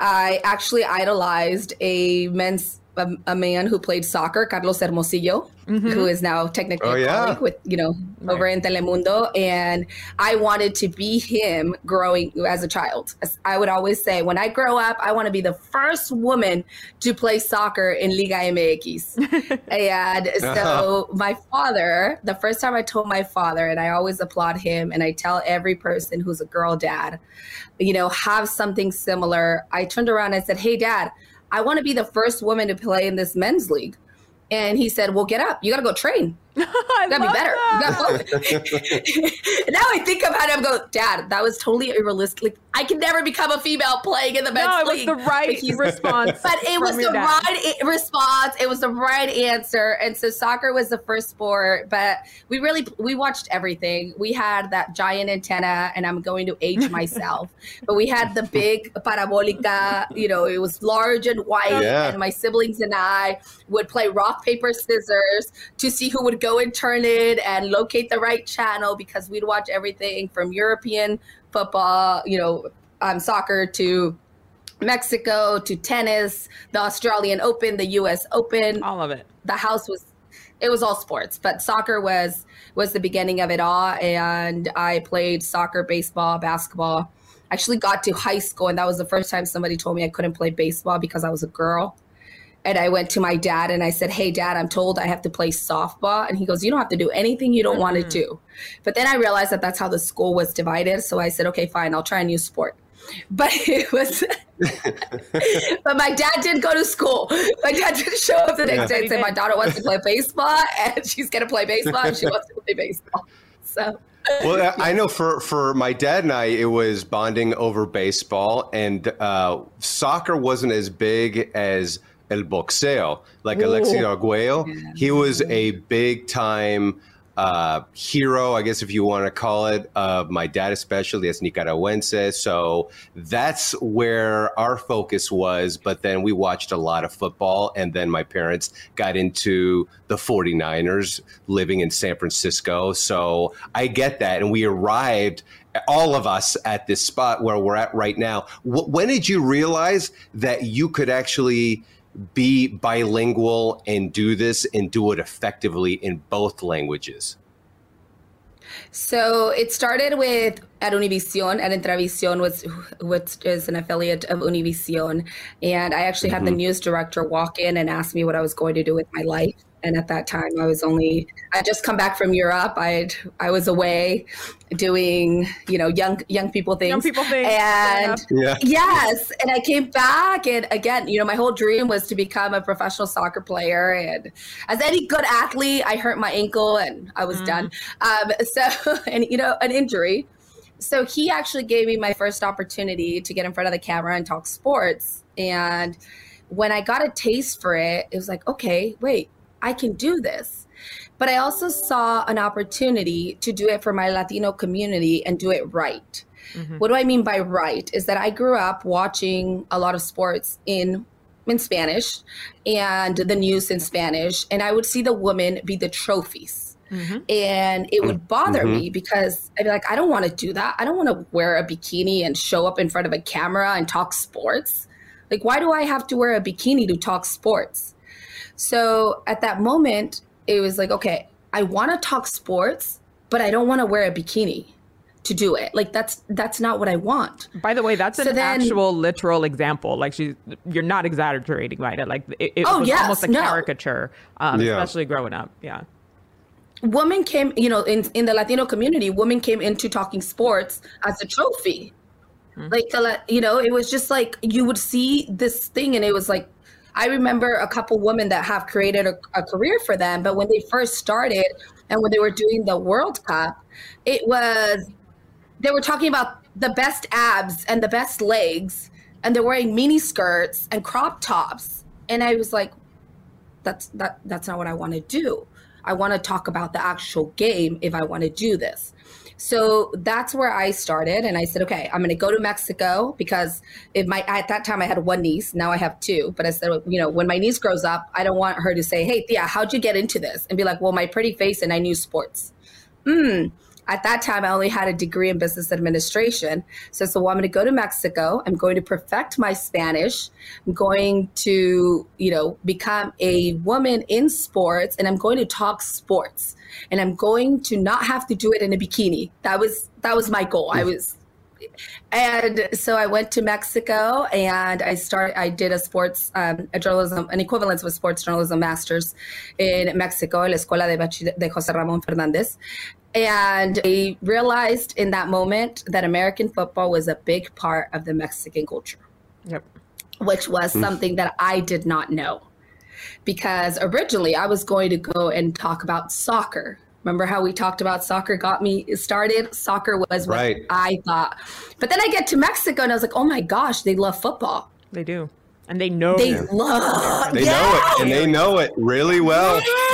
I actually idolized a men's a, a man who played soccer, Carlos Hermosillo, mm-hmm. who is now technically Oh, a yeah. with you know over in Telemundo, and I wanted to be him growing as a child. As I would always say, when I grow up, I want to be the first woman to play soccer in Liga MX. <laughs> and <laughs> so my father, the first time I told my father, and I always applaud him, and I tell every person who's a girl dad, you know, have something similar. I turned around and said, "Hey, Dad." I want to be the first woman to play in this men's league. And he said, Well, get up. You got to go train. <laughs> I That'd be better. that. <laughs> <laughs> Now I think about it, I'm going, Dad, that was totally unrealistic. Like, I can never become a female playing in the men's No, it was the right But response. But it was the dad. right response. It was the right answer. And so soccer was the first sport. But we really we watched everything. We had that giant antenna, and I'm going to age myself. but we had the big parabolica. You know, it was large and white. Yeah. And my siblings and I would play rock paper scissors to see who would go and turn it and locate the right channel because we'd watch everything from European football, you know, um, soccer to Mexico to tennis, the Australian Open, the U.S. Open. All of it. The house was, it was all sports, but soccer was was the beginning of it all. And I played soccer, baseball, basketball. Actually, got to high school, and that was the first time somebody told me I couldn't play baseball because I was a girl. And I went to my dad and I said, Hey, dad, I'm told I have to play softball. And he goes, You don't have to do anything you don't want to do. But then I realized that that's how the school was divided. So I said, Okay, fine, I'll try a new sport. <laughs> But it was, <laughs> but my dad did go to school. My dad did show up the next Yeah. day and say, My daughter wants to play baseball <laughs> and she's going to play baseball and she wants to play baseball. So. well, I I know for for my dad and I, it was bonding over baseball, and uh, soccer wasn't as big as el boxeo, like Alexi Arguello. He was a big time uh, hero, I guess if you want to call it, of my dad, especially as Nicaragüense. So that's where our focus was. But then we watched a lot of football, and then my parents got into the 49ers living in San Francisco. So I get that. And we arrived all of us at this spot where we're at right now. Wh- When did you realize that you could actually be bilingual and do this and do it effectively in both languages? So it started with at Univision, at Entravision, was which is an affiliate of Univision, and I actually had the news director walk in and ask me what I was going to do with my life. And at that time, I was only I just come back from Europe. I I was away doing you know young young people things. Young people things. and Yeah. yes and i came back and again you know my whole dream was to become a professional soccer player and as any good athlete i hurt my ankle and i was done um, <laughs> so and you know an injury so he actually gave me my first opportunity to get in front of the camera and talk sports. And when i got a taste for it it was like okay wait i can do this. But i also saw an opportunity to do it for my latino community and do it right. Mm-hmm. What do I mean by right? Is that I grew up watching a lot of sports in in Spanish and the news in Spanish, and I would see the women be the trophies. And it would bother me because I'd be like, I don't want to do that. I don't want to wear a bikini and show up in front of a camera and talk sports. Like, why do I have to wear a bikini to talk sports? So at that moment, it was like, okay, I want to talk sports, but I don't want to wear a bikini to do it. Like that's that's not what I want. By the way, that's So an then- actual literal example. Like she's, you're not exaggerating, right? Like it, it Oh, was yes, almost a no. caricature, um, Yeah. especially growing up. Yeah. Women came, you know, in in the Latino community, women came into talking sports as a trophy. Hmm. Like the, la- you know, it was just like you would see this thing, and it was like I remember a couple women that have created a, a career for them, but when they first started and when they were doing the World Cup, it was they were talking about the best abs and the best legs, and they're wearing mini skirts and crop tops. And I was like, that's that that's not what I want to do. I want to talk about the actual game if I want to do this. So that's where I started. And I said, okay, I'm going to go to Mexico because if my, at that time I had one niece, now I have two. But I said, you know, when my niece grows up, I don't want her to say, hey, Thea, how'd you get into this? And be like, well, my pretty face and I knew sports. Hmm at that time, I only had a degree in business administration. So, so well, I'm going to go to Mexico. I'm going to perfect my Spanish. I'm going to, you know, become a woman in sports and I'm going to talk sports and I'm going to not have to do it in a bikini. That was, that was my goal. I was, and so I went to Mexico and I started. I did a sports, um, a journalism, an equivalence of sports journalism masters in Mexico, la Escuela de, de José Ramón Fernández, and I realized in that moment that American football was a big part of the Mexican culture. Yep. Which was mm. something that I did not know. Because originally I was going to go and talk about soccer. Remember how we talked about soccer got me started? Soccer was what right. I thought. But then I get to Mexico and I was like, oh my gosh, they love football. They do. And they know they love They know it and they know it really well. Yes.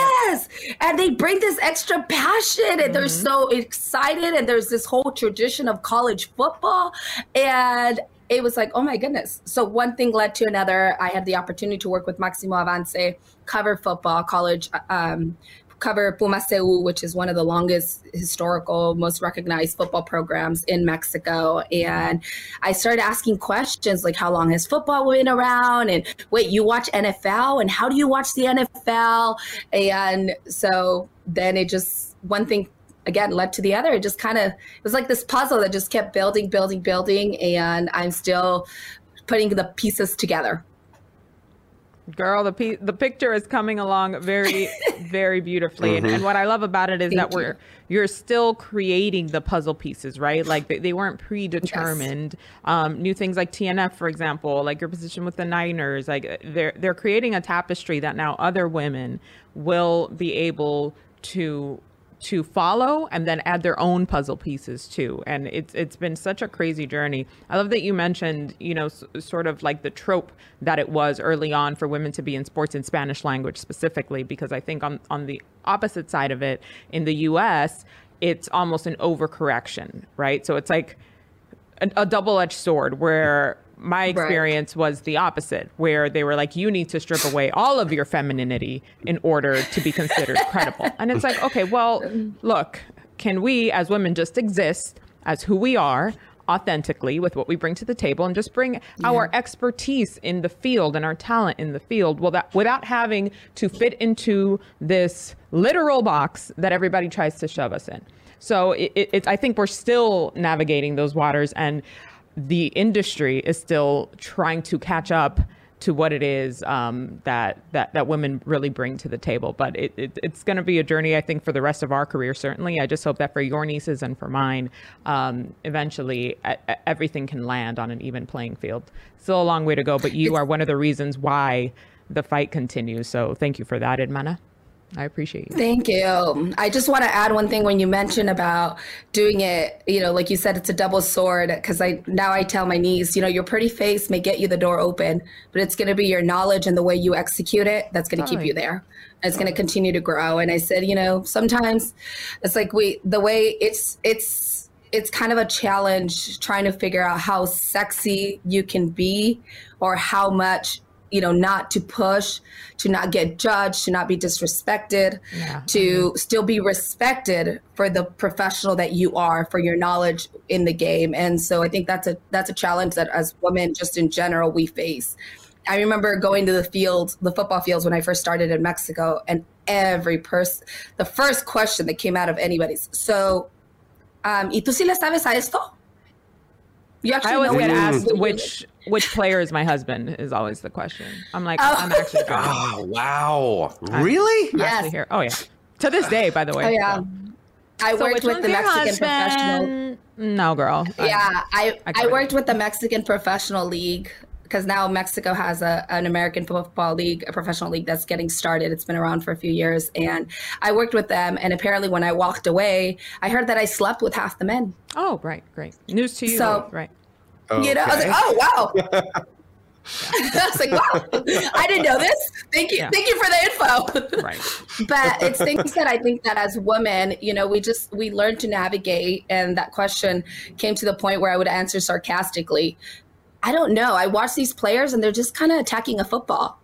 And they bring this extra passion and mm-hmm. they're so excited. And there's this whole tradition of college football. And it was like, oh my goodness. So one thing led to another. I had the opportunity to work with Maximo Avance, cover football, college um, cover Pumas CU, which is one of the longest historical, most recognized football programs in Mexico. And I started asking questions like, how long has football been around? And wait, you watch NFL? And how do you watch the NFL? And so then it just, one thing again led to the other. It just kind of, it was like this puzzle that just kept building, building, building. And I'm still putting the pieces together. Girl, the pe- the picture is coming along very, <laughs> very beautifully, mm-hmm. and, and, what I love about it is Thank that we're you. you're still creating the puzzle pieces, right? Like they, they weren't predetermined. Yes. Um, new things like TNF, for example, like your position with the Niners, like they're they're creating a tapestry that now other women will be able to to follow and then add their own puzzle pieces too. And it's it's been such a crazy journey. I love that you mentioned, you know, s- sort of like the trope that it was early on for women to be in sports in Spanish language specifically because I think on on the opposite side of it in the US, it's almost an overcorrection, right? So it's like a, a double-edged sword where my experience right. was the opposite, where they were like, you need to strip away all of your femininity in order to be considered <laughs> credible. And it's like, okay, well, look, can we as women just exist as who we are? authentically with what we bring to the table and just bring yeah. our expertise in the field and our talent in the field well that without having to fit into this literal box that everybody tries to shove us in so it, it, it, i think we're still navigating those waters and the industry is still trying to catch up to what it is um, that, that that women really bring to the table. But it, it it's going to be a journey, I think, for the rest of our career. Certainly, I just hope that for your nieces and for mine, um, eventually a- a- everything can land on an even playing field. Still a long way to go, but you are one of the reasons why the fight continues. So thank you for that, Edmana. I appreciate you. Thank you. I just want to add one thing when you mentioned about doing it, you know, like you said, it's a double sword because I now I tell my niece, you know, your pretty face may get you the door open, but it's going to be your knowledge and the way you execute it that's going to keep you there. It's going to continue to grow. And I said, you know, sometimes it's like we, the way it's, it's, it's kind of a challenge trying to figure out how sexy you can be or how much you know, not to push, to not get judged, to not be disrespected, yeah. to mm-hmm. still be respected for the professional that you are, for your knowledge in the game. And so I think that's a that's a challenge that as women just in general we face. I remember going to the field, the football fields when I first started in Mexico, and every person, the first question that came out of anybody's, so, um, ¿y tú sí le sabes a esto? You actually I always get asked which which player is my husband is always the question. I'm like, oh. I'm actually. <laughs> Oh wow! Really? I'm yes. Here. Oh yeah. To this day, by the way. Oh yeah. So. I so worked with the Mexican husband? professional. No, girl. Yeah, I I, I worked with the Mexican Professional League because now Mexico has a, an American football league, a professional league that's getting started. It's been around for a few years. And I worked with them. And apparently, when I walked away, I heard that I slept with half the men. Oh, right. Great. News to you. So, right. Okay. You know, I was like, oh, wow. <laughs> <laughs> I was like, wow, I didn't know this. Thank you. Yeah. Thank you for the info. Right. <laughs> but it's things that I think that as women, you know, we just we learn to navigate. And that question came to the point where I would answer sarcastically. I don't know. I watch these players and they're just kind of attacking a football.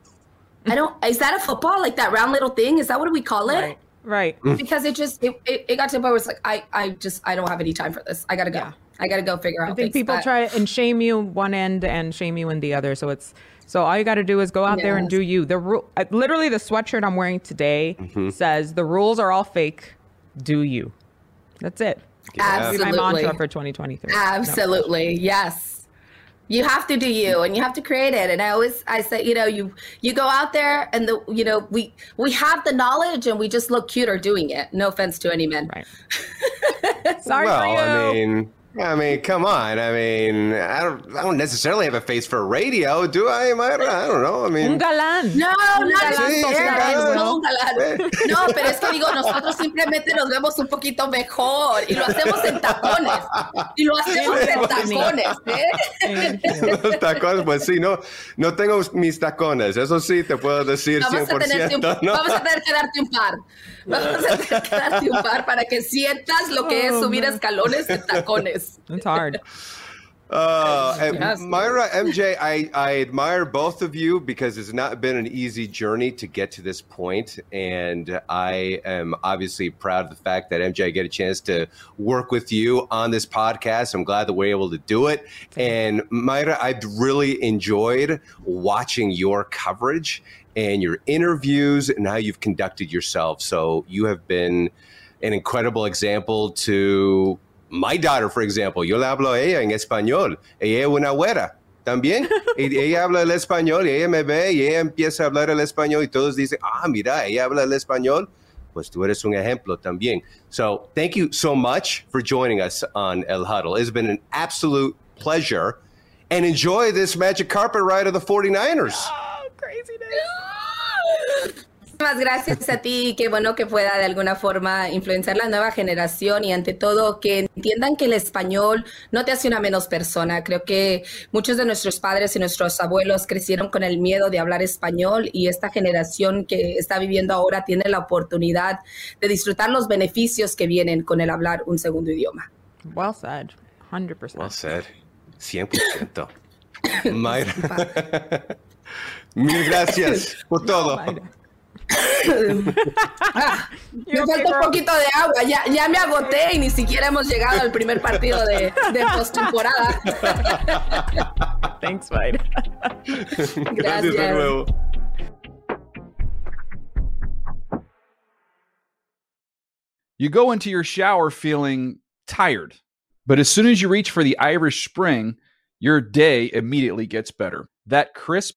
I don't. Is that a football? Like that round little thing? Is that what we call it? Right. Right. Because it just it, it, it got to the point where it's like I I just I don't have any time for this. I gotta go. Yeah. I gotta go figure out. I think things. people But- try and shame you one end and shame you in the other. So it's so all you got to do is go out there and do you. The rule, uh, literally, the sweatshirt I'm wearing today says the rules are all fake. Do you? That's it. That'll be my mantra for 2023. Absolutely. Yes. You have to do you and you have to create it. And I always I say, you know, you you go out there and the you know, we we have the knowledge and we just look cuter doing it. No offense to any men. Right. Sorry <laughs> well, for you. I mean, I mean, come on. I mean, I don't, I don't necessarily have a face for radio, do I? Mayra? I don't know. I Un mean, galán. No, no, Sí, no, sí, galán. no, un galán. No, pero es que digo, nosotros simplemente nos vemos un poquito mejor y lo hacemos en tacones. Y lo hacemos en tacones, ¿eh? <laughs> los tacones, pues sí, no, no tengo mis tacones. Eso sí, te puedo decir Vamos a, tenerte un- 100%. ¿no? vamos a tener que darte un par. Vamos a tener darte un par para que sientas lo que es Oh, subir man. escalones en tacones. <laughs> It's hard. Uh, and Yes. Mayra, MJ, I, I admire both of you because it's not been an easy journey to get to this point, and I am obviously proud of the fact that MJ I get a chance to work with you on this podcast. I'm glad that we're able to do it. And Mayra, I've really enjoyed watching your coverage and your interviews and how you've conducted yourself. So you have been an incredible example to my daughter, for example. Yo le hablo a ella en español. Ella es una güera también. <laughs> Y ella habla el español y ella me ve y ella empieza a hablar el español y todos dicen, ah, mira, ella habla el español. Pues tú eres un ejemplo también. So thank you so much for joining us on El Huddle. It's been an absolute pleasure. And enjoy this magic carpet ride of the 49ers. Craziness. Muchísimas gracias a ti. Qué bueno que pueda de alguna forma influenciar la nueva generación y ante todo que entiendan que el español no te hace una menos persona. Creo que muchos de nuestros padres y nuestros abuelos crecieron con el miedo de hablar español y esta generación que está viviendo ahora tiene la oportunidad de disfrutar los beneficios que vienen con el hablar un segundo idioma. Well said. 100%. Well said. 100%. <laughs> Mayra. Mil gracias por todo. <laughs> Me falta un poquito de agua, ya, ya me agoté y ni siquiera hemos llegado al primer partido de, de postemporada. <laughs> Thanks, Mike. <laughs> Gracias de nuevo. You go into your shower feeling tired, but as soon as you reach for the Irish Spring, your day immediately gets better. That crisp,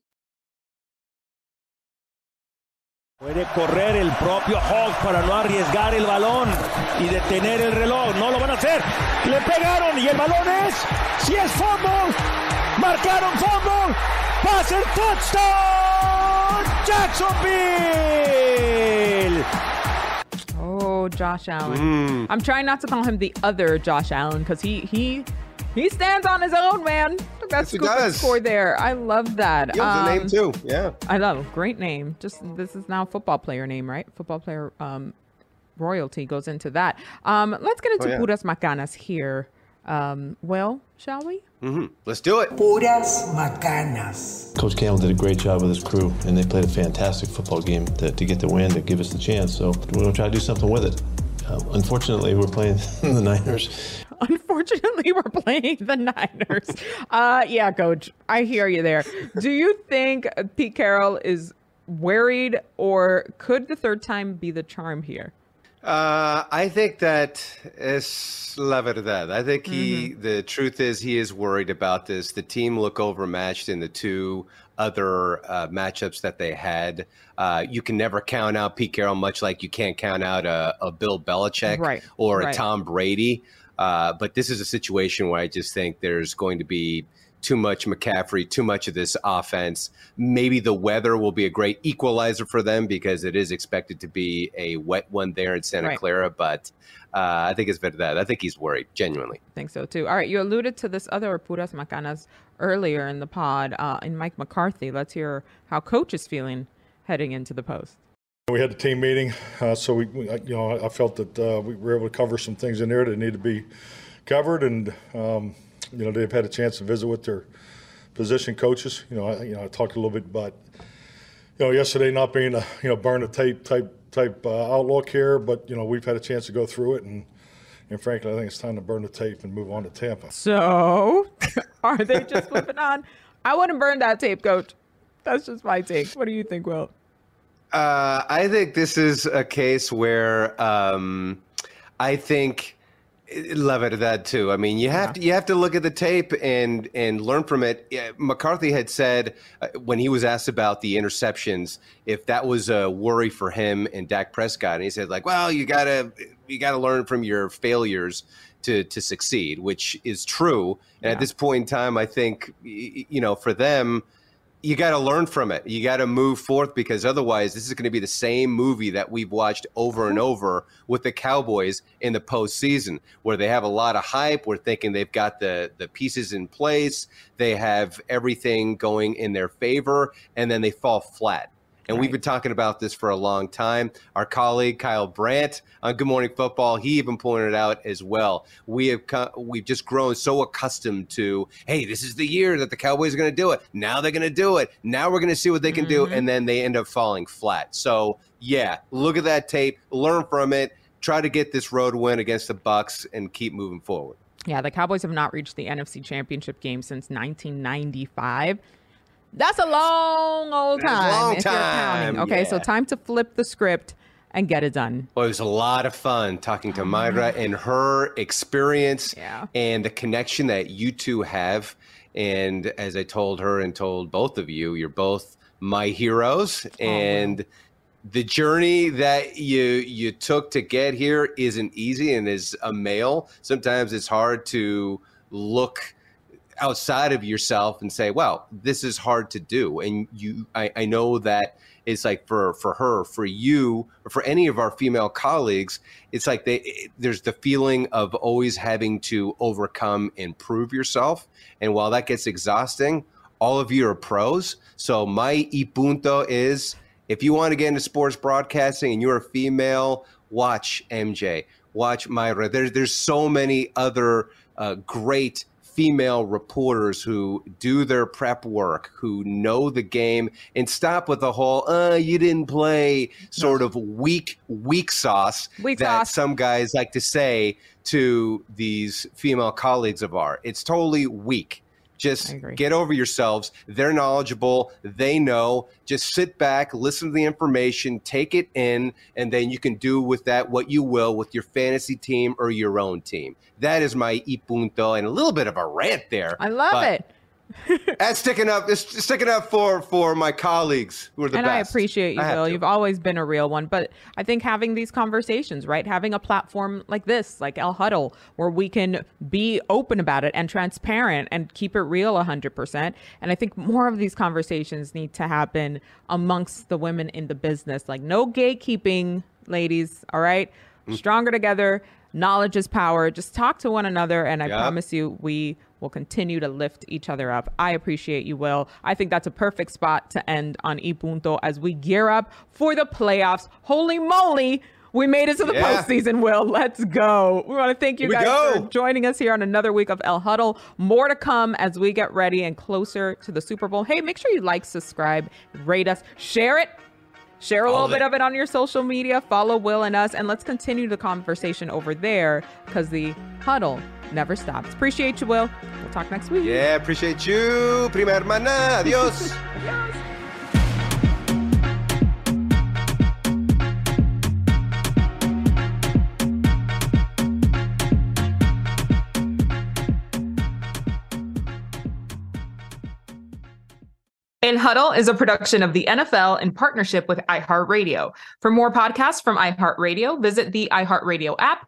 Puede correr el propio Hawk para no arriesgar el balón y detener el reloj. No lo van a hacer. Le pegaron y el balón es. Si es fumble. Marcaron fumble. Pase touchdown. Jacksonville. Oh, Josh Allen. I'm trying not to call him the other Josh Allen because he he he stands on his own, man. That's Yes, he scoop does. score there. I love that. He has a name Um, too. Yeah. I love great name. Just this is now football player name, right? Football player um, royalty goes into that. Um, let's get into Oh, yeah. puras macanas here. Um, well, shall we? hmm Let's do it. Puras macanas. Coach Campbell did a great job with his crew, and they played a fantastic football game to, to get the win, to give us the chance. So we're going to try to do something with it. Uh, unfortunately, we're playing <laughs> the Niners. <laughs> Unfortunately, we're playing the Niners. uh, yeah, coach, I hear you there. Do you think Pete Carroll is worried, or could the third time be the charm here? Uh, I think that is la verdad. I think he. Mm-hmm. The truth is, he is worried about this. The team look overmatched in the two other uh, matchups that they had. Uh, you can never count out Pete Carroll, much like you can't count out a, a Bill Belichick Right, or a right. Tom Brady. Uh, but this is a situation where I just think there's going to be too much McCaffrey, too much of this offense. Maybe the weather will be a great equalizer for them because it is expected to be a wet one there in Santa Right. Clara. But uh, I think it's better that. I think he's worried, genuinely. I think so too. All right, you alluded to this other puras macanas earlier in the pod uh, in Mike McCarthy. Let's hear how coach is feeling heading into the post. We had the team meeting, uh, so we, we, you know, I felt that uh, we were able to cover some things in there that need to be covered, and um, you know, they've had a chance to visit with their position coaches. You know, I, you know, I talked a little bit about, you know, yesterday not being a you know burn the tape type type uh, outlook here, but you know, we've had a chance to go through it, and and frankly, I think it's time to burn the tape and move on to Tampa. So, <laughs> are they just flipping on? I wouldn't burn that tape, coach. That's just my take. What do you think, Will? Uh, I think this is a case where um, I think love it that too. I mean, you have to you have to look at the tape and and learn from it. McCarthy had said uh, when he was asked about the interceptions if that was a worry for him and Dak Prescott, and he said like, well, you gotta you gotta learn from your failures to to succeed, which is true. And at this point in time, I think you know for them you got to learn from it. You got to move forth because otherwise, this is going to be the same movie that we've watched over and mm-hmm. over with the Cowboys in the postseason, where they have a lot of hype. We're thinking they've got the the pieces in place, they have everything going in their favor, and then they fall flat. And we've been talking about this for a long time. Our colleague Kyle Brandt on Good Morning Football, he even pointed it out as well. We have co- we've just grown so accustomed to, hey, this is the year that the Cowboys are going to do it. Now they're going to do it. Now we're going to see what they can do, mm-hmm. and then they end up falling flat. So yeah, look at that tape, learn from it, try to get this road win against the Bucs, and keep moving forward. Yeah, the Cowboys have not reached the NFC Championship game since 1995. That's a long old time. long time, Okay, so time to flip the script and get it done. Well, it was a lot of fun talking to Mayra mm-hmm. and her experience Yeah. and the connection that you two have. And as I told her and told both of you, you're both my heroes. Oh, and the journey that you you took to get here isn't easy. And as a male, sometimes it's hard to look outside of yourself and say, "Wow, this is hard to do." And you, I, I know that it's like for for her, for you, or for any of our female colleagues, it's like they there's the feeling of always having to overcome and prove yourself. And while that gets exhausting, all of you are pros. So my y punto is if you want to get into sports broadcasting and you're a female, watch MJ, watch Mayra. There's there's so many other uh, great female reporters who do their prep work, who know the game, and stop with the whole "uh, you didn't play" sort of weak weak sauce Weak that sauce. some guys like to say to these female colleagues of ours. It's totally weak. Just get over yourselves. They're knowledgeable. They know. Just sit back, listen to the information, take it in, and then you can do with that what you will with your fantasy team or your own team. That is my y punto and a little bit of a rant there. I love it. <laughs> That's sticking up. It's sticking up for for my colleagues who are the and best. And I appreciate you, I to. You've always been a real one. But I think having these conversations, right? Having a platform like this, like El Huddle, where we can be open about it and transparent and keep it real 100%. And I think more of these conversations need to happen amongst the women in the business. Like, no gatekeeping, ladies, all right? Mm. Stronger together. Knowledge is power. Just talk to one another. And I Yep. promise you, we will continue to lift each other up. I appreciate you, Will. I think that's a perfect spot to end on E Punto as we gear up for the playoffs. Holy moly! We made it to the Yeah. postseason, Will. Let's go. We want to thank you Here guys for joining us here on another week of El Huddle. More to come as we get ready and closer to the Super Bowl. Hey, make sure you like, subscribe, rate us, share it. Share a All little bit of it on your social media. Follow Will and us, and let's continue the conversation over there because the huddle never stops. Appreciate you, Will. We'll talk next week. Yeah, appreciate you, prima hermana. Adios. Adios. <laughs> El Huddle is a production of the NFL in partnership with iHeartRadio. For more podcasts from iHeartRadio, visit the iHeartRadio app